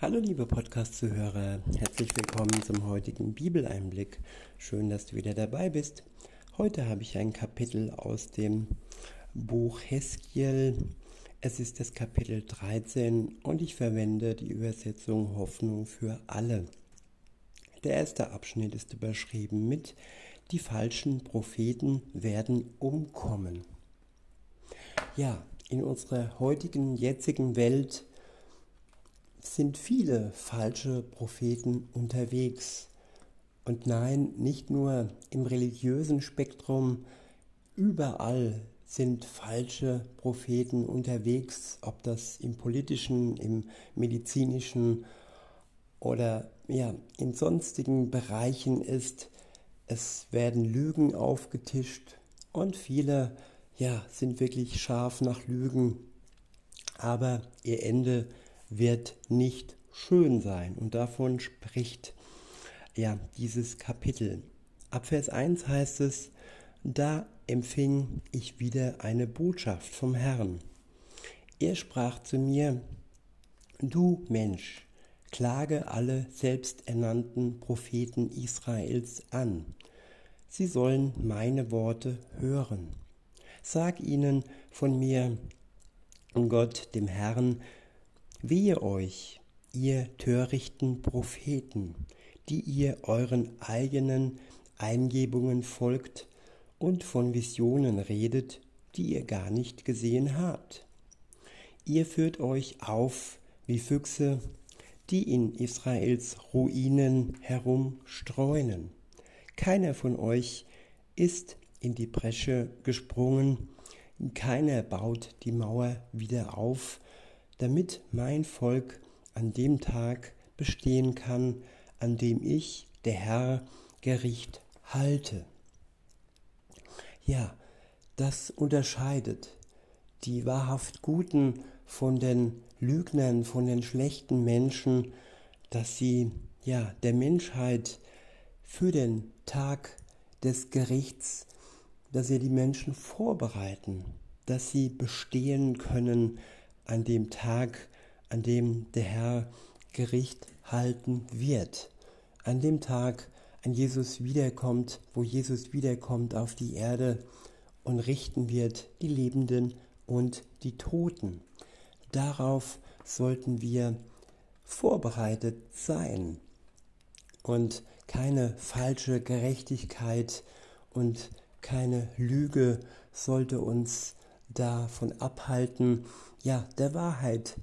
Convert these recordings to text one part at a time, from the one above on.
Hallo liebe Podcast-Zuhörer, herzlich willkommen zum heutigen Bibeleinblick. Schön, dass du wieder dabei bist. Heute habe ich ein Kapitel aus dem Buch Heskiel. Es ist das Kapitel 13 und ich verwende die Übersetzung Hoffnung für alle. Der erste Abschnitt ist überschrieben mit Die falschen Propheten werden umkommen. Ja, in unserer heutigen, jetzigen Welt sind viele falsche Propheten unterwegs. Und nein, nicht nur im religiösen Spektrum, überall sind falsche Propheten unterwegs, ob das im politischen, im medizinischen oder ja, in sonstigen Bereichen ist. Es werden Lügen aufgetischt und viele ja, sind wirklich scharf nach Lügen, aber ihr Ende ist wird nicht schön sein. Und davon spricht ja dieses Kapitel. Ab Vers 1 heißt es, da empfing ich wieder eine Botschaft vom Herrn. Er sprach zu mir, du Mensch, klage alle selbsternannten Propheten Israels an. Sie sollen meine Worte hören. Sag ihnen von mir, Gott, dem Herrn, Wehe euch, ihr törichten Propheten, die ihr euren eigenen Eingebungen folgt und von Visionen redet, die ihr gar nicht gesehen habt. Ihr führt euch auf wie Füchse, die in Israels Ruinen herumstreunen. Keiner von euch ist in die Bresche gesprungen, keiner baut die Mauer wieder auf, damit mein Volk an dem Tag bestehen kann, an dem ich, der Herr, Gericht halte. Ja, das unterscheidet die wahrhaft Guten von den Lügnern, von den schlechten Menschen, dass sie ja der Menschheit für den Tag des Gerichts, dass sie die Menschen vorbereiten, dass sie bestehen können, an dem Tag, an dem der Herr Gericht halten wird. An dem Tag, an Jesus wiederkommt, wo Jesus wiederkommt auf die Erde und richten wird die Lebenden und die Toten. Darauf sollten wir vorbereitet sein und keine falsche Gerechtigkeit und keine Lüge sollte uns davon abhalten, ja, der Wahrheit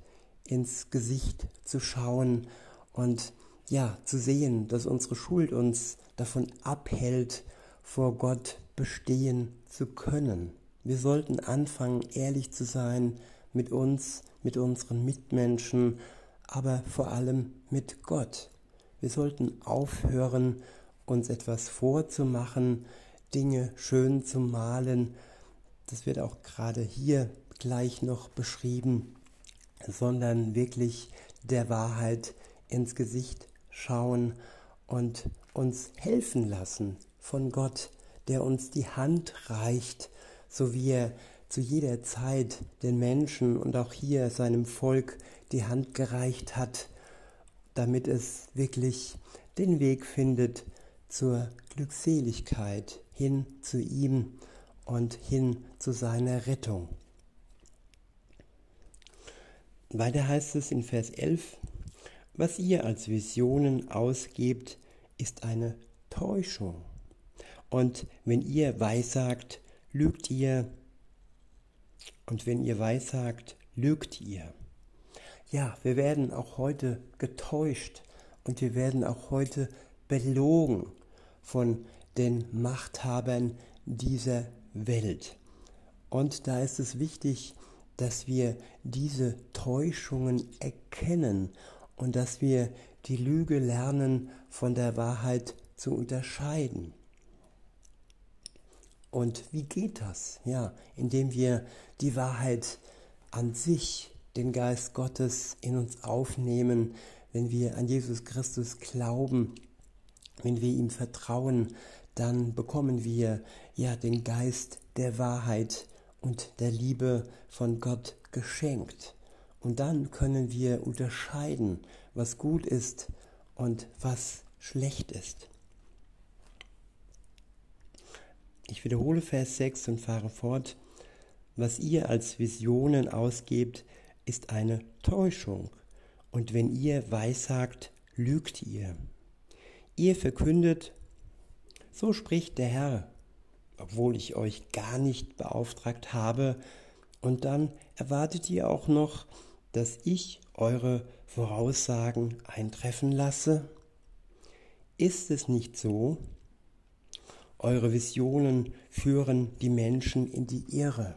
ins Gesicht zu schauen und ja, zu sehen, dass unsere Schuld uns davon abhält, vor Gott bestehen zu können. Wir sollten anfangen, ehrlich zu sein mit uns, mit unseren Mitmenschen, aber vor allem mit Gott. Wir sollten aufhören, uns etwas vorzumachen, Dinge schön zu malen. Das wird auch gerade hier gleich noch beschrieben, sondern wirklich der Wahrheit ins Gesicht schauen und uns helfen lassen von Gott, der uns die Hand reicht, so wie er zu jeder Zeit den Menschen und auch hier seinem Volk die Hand gereicht hat, damit es wirklich den Weg findet zur Glückseligkeit hin zu ihm und hin zu seiner Rettung. Weiter heißt es in Vers 11, was ihr als Visionen ausgebt, ist eine Täuschung. Und wenn ihr weissagt, lügt ihr. Und wenn ihr weissagt, lügt ihr. Ja, wir werden auch heute getäuscht und wir werden auch heute belogen von den Machthabern dieser Welt. Und da ist es wichtig, dass wir diese Täuschungen erkennen und dass wir die Lüge lernen von der Wahrheit zu unterscheiden. Und wie geht das? Ja, indem wir die Wahrheit an sich, den Geist Gottes in uns aufnehmen, wenn wir an Jesus Christus glauben, wenn wir ihm vertrauen, dann bekommen wir ja den Geist der Wahrheit und der Liebe von Gott geschenkt. Und dann können wir unterscheiden, was gut ist und was schlecht ist. Ich wiederhole Vers 6 und fahre fort. Was ihr als Visionen ausgebt, ist eine Täuschung. Und wenn ihr weissagt, lügt ihr. Ihr verkündet, so spricht der Herr, obwohl ich euch gar nicht beauftragt habe, und dann erwartet ihr auch noch, dass ich eure Voraussagen eintreffen lasse? Ist es nicht so? Eure Visionen führen die Menschen in die Irre.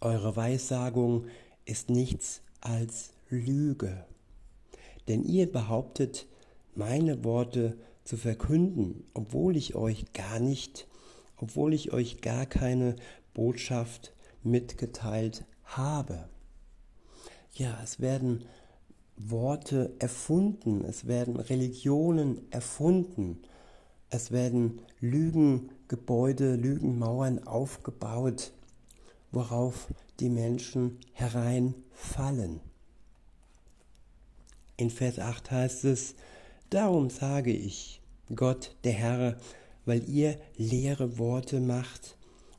Eure Weissagung ist nichts als Lüge. Denn ihr behauptet, meine Worte zu verkünden, obwohl ich euch gar nicht, obwohl ich euch gar keine Botschaft mitgeteilt habe. Ja, es werden Worte erfunden, es werden Religionen erfunden, es werden Lügengebäude, Lügenmauern aufgebaut, worauf die Menschen hereinfallen. In Vers 8 heißt es, Darum sage ich, Gott der Herr, weil ihr leere Worte macht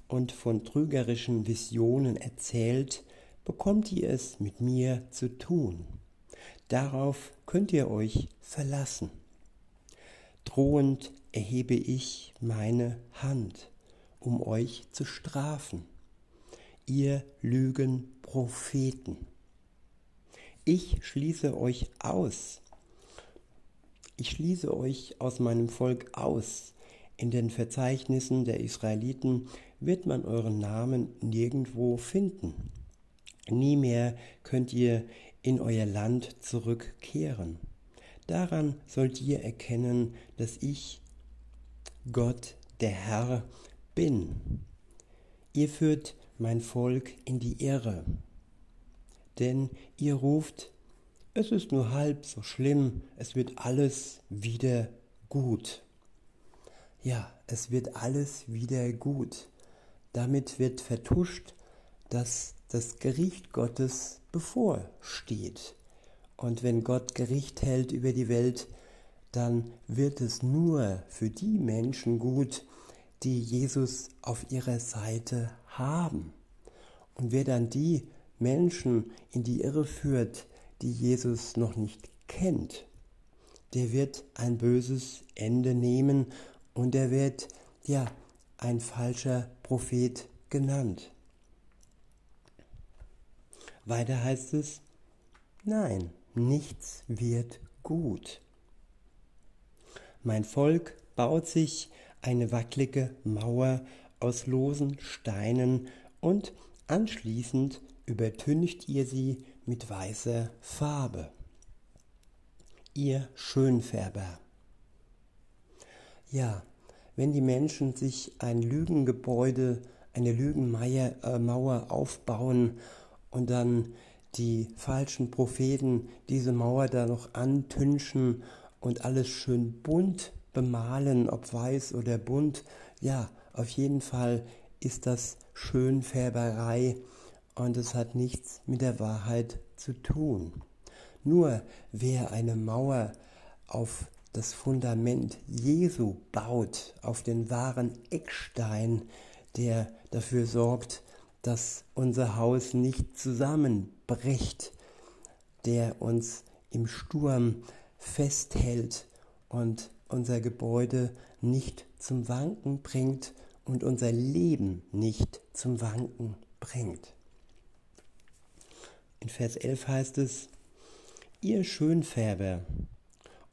und von trügerischen Visionen erzählt, bekommt ihr es mit mir zu tun. Darauf könnt ihr euch verlassen. Drohend erhebe ich meine Hand, um euch zu strafen, ihr Lügenpropheten. Ich schließe euch aus ich schließe euch aus meinem Volk aus. In den Verzeichnissen der Israeliten wird man euren Namen nirgendwo finden. Nie mehr könnt ihr in euer Land zurückkehren. Daran sollt ihr erkennen, dass ich Gott, der Herr, bin. Ihr führt mein Volk in die Irre, denn ihr ruft es ist nur halb so schlimm, es wird alles wieder gut. Ja, es wird alles wieder gut. Damit wird vertuscht, dass das Gericht Gottes bevorsteht. Und wenn Gott Gericht hält über die Welt, dann wird es nur für die Menschen gut, die Jesus auf ihrer Seite haben. Und wer dann die Menschen in die Irre führt, die Jesus noch nicht kennt, der wird ein böses Ende nehmen und er wird ja ein falscher Prophet genannt. Weiter heißt es, nein, nichts wird gut. Mein Volk baut sich eine wackelige Mauer aus losen Steinen und anschließend übertüncht ihr sie mit weißer Farbe. Ihr Schönfärber. Ja, wenn die Menschen sich ein Lügengebäude, eine Lügenmauer äh, aufbauen und dann die falschen Propheten diese Mauer da noch antünchen und alles schön bunt bemalen, ob weiß oder bunt, ja, auf jeden Fall ist das Schönfärberei und es hat nichts mit der Wahrheit zu tun. Nur wer eine Mauer auf das Fundament Jesu baut, auf den wahren Eckstein, der dafür sorgt, dass unser Haus nicht zusammenbricht, der uns im Sturm festhält und unser Gebäude nicht zum Wanken bringt und unser Leben nicht zum Wanken bringt. In Vers 11 heißt es, ihr Schönfärber,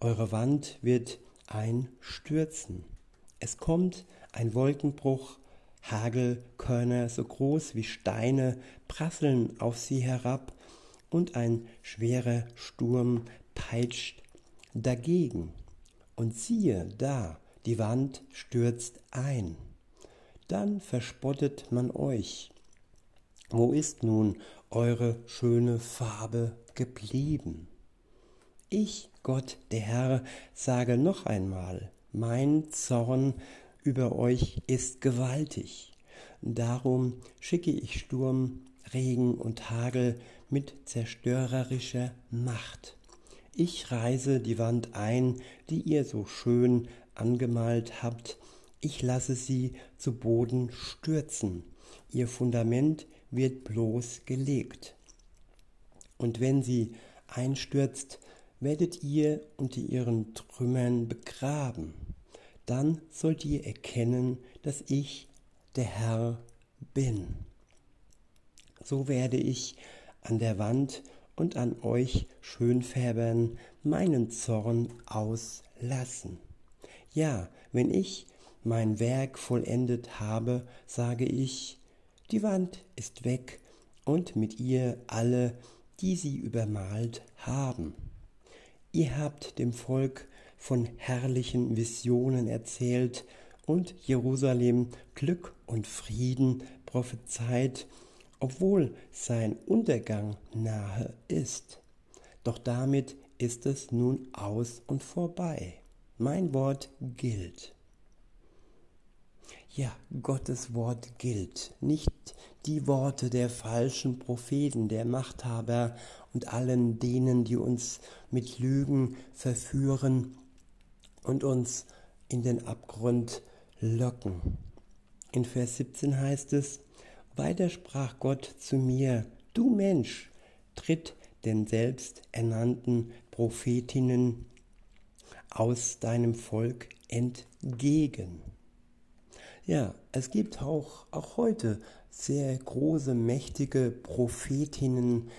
eure Wand wird einstürzen. Es kommt ein Wolkenbruch, Hagelkörner so groß wie Steine prasseln auf sie herab und ein schwerer Sturm peitscht dagegen. Und siehe da, die Wand stürzt ein. Dann verspottet man euch. Wo ist nun eure schöne Farbe geblieben. Ich, Gott der Herr, sage noch einmal, mein Zorn über euch ist gewaltig. Darum schicke ich Sturm Regen und Hagel mit zerstörerischer Macht. Ich reiße die Wand ein, die ihr so schön angemalt habt, ich lasse sie zu Boden stürzen, ihr Fundament wird bloß gelegt. Und wenn sie einstürzt, werdet ihr unter ihren Trümmern begraben. Dann sollt ihr erkennen, dass ich der Herr bin. So werde ich an der Wand und an euch Schönfärbern meinen Zorn auslassen. Ja, wenn ich mein Werk vollendet habe, sage ich, die Wand ist weg und mit ihr alle, die sie übermalt haben. Ihr habt dem Volk von herrlichen Visionen erzählt und Jerusalem Glück und Frieden prophezeit, obwohl sein Untergang nahe ist. Doch damit ist es nun aus und vorbei. Mein Wort gilt. Ja, Gottes Wort gilt, nicht die Worte der falschen Propheten, der Machthaber und allen denen, die uns mit Lügen verführen und uns in den Abgrund locken. In Vers 17 heißt es, weiter sprach Gott zu mir, du Mensch, tritt den selbsternannten Prophetinnen aus deinem Volk entgegen. Ja, es gibt auch, auch heute sehr große, mächtige Prophetinnen,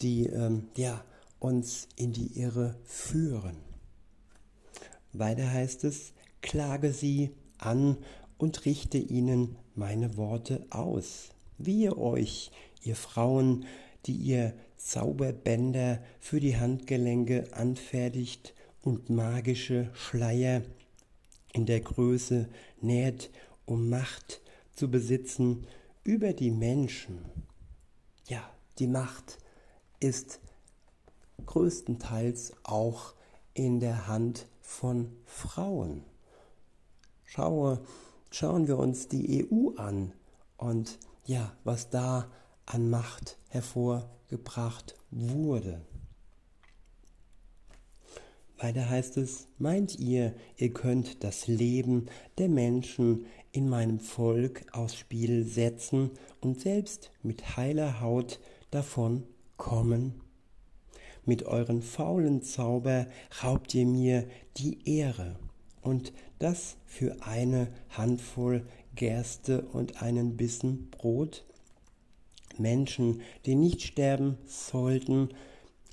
die ähm, ja, uns in die Irre führen. Weiter heißt es, klage sie an und richte ihnen meine Worte aus. Wehe euch, ihr Frauen, die ihr Zauberbänder für die Handgelenke anfertigt und magische Schleier in der Größe näht um Macht zu besitzen über die Menschen. Ja, die Macht ist größtenteils auch in der Hand von Frauen. Schaue, schauen wir uns die EU an und ja, was da an Macht hervorgebracht wurde. Weiter heißt es, meint ihr, ihr könnt das Leben der Menschen in meinem Volk aufs Spiel setzen und selbst mit heiler Haut davon kommen? Mit euren faulen Zauber raubt ihr mir die Ehre und das für eine Handvoll Gerste und einen Bissen Brot? Menschen, die nicht sterben sollten,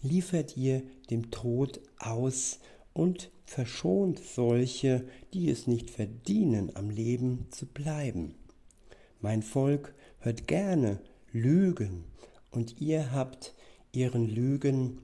liefert ihr dem Tod aus und verschont solche, die es nicht verdienen, am Leben zu bleiben. Mein Volk hört gerne Lügen, und ihr habt ihren Lügen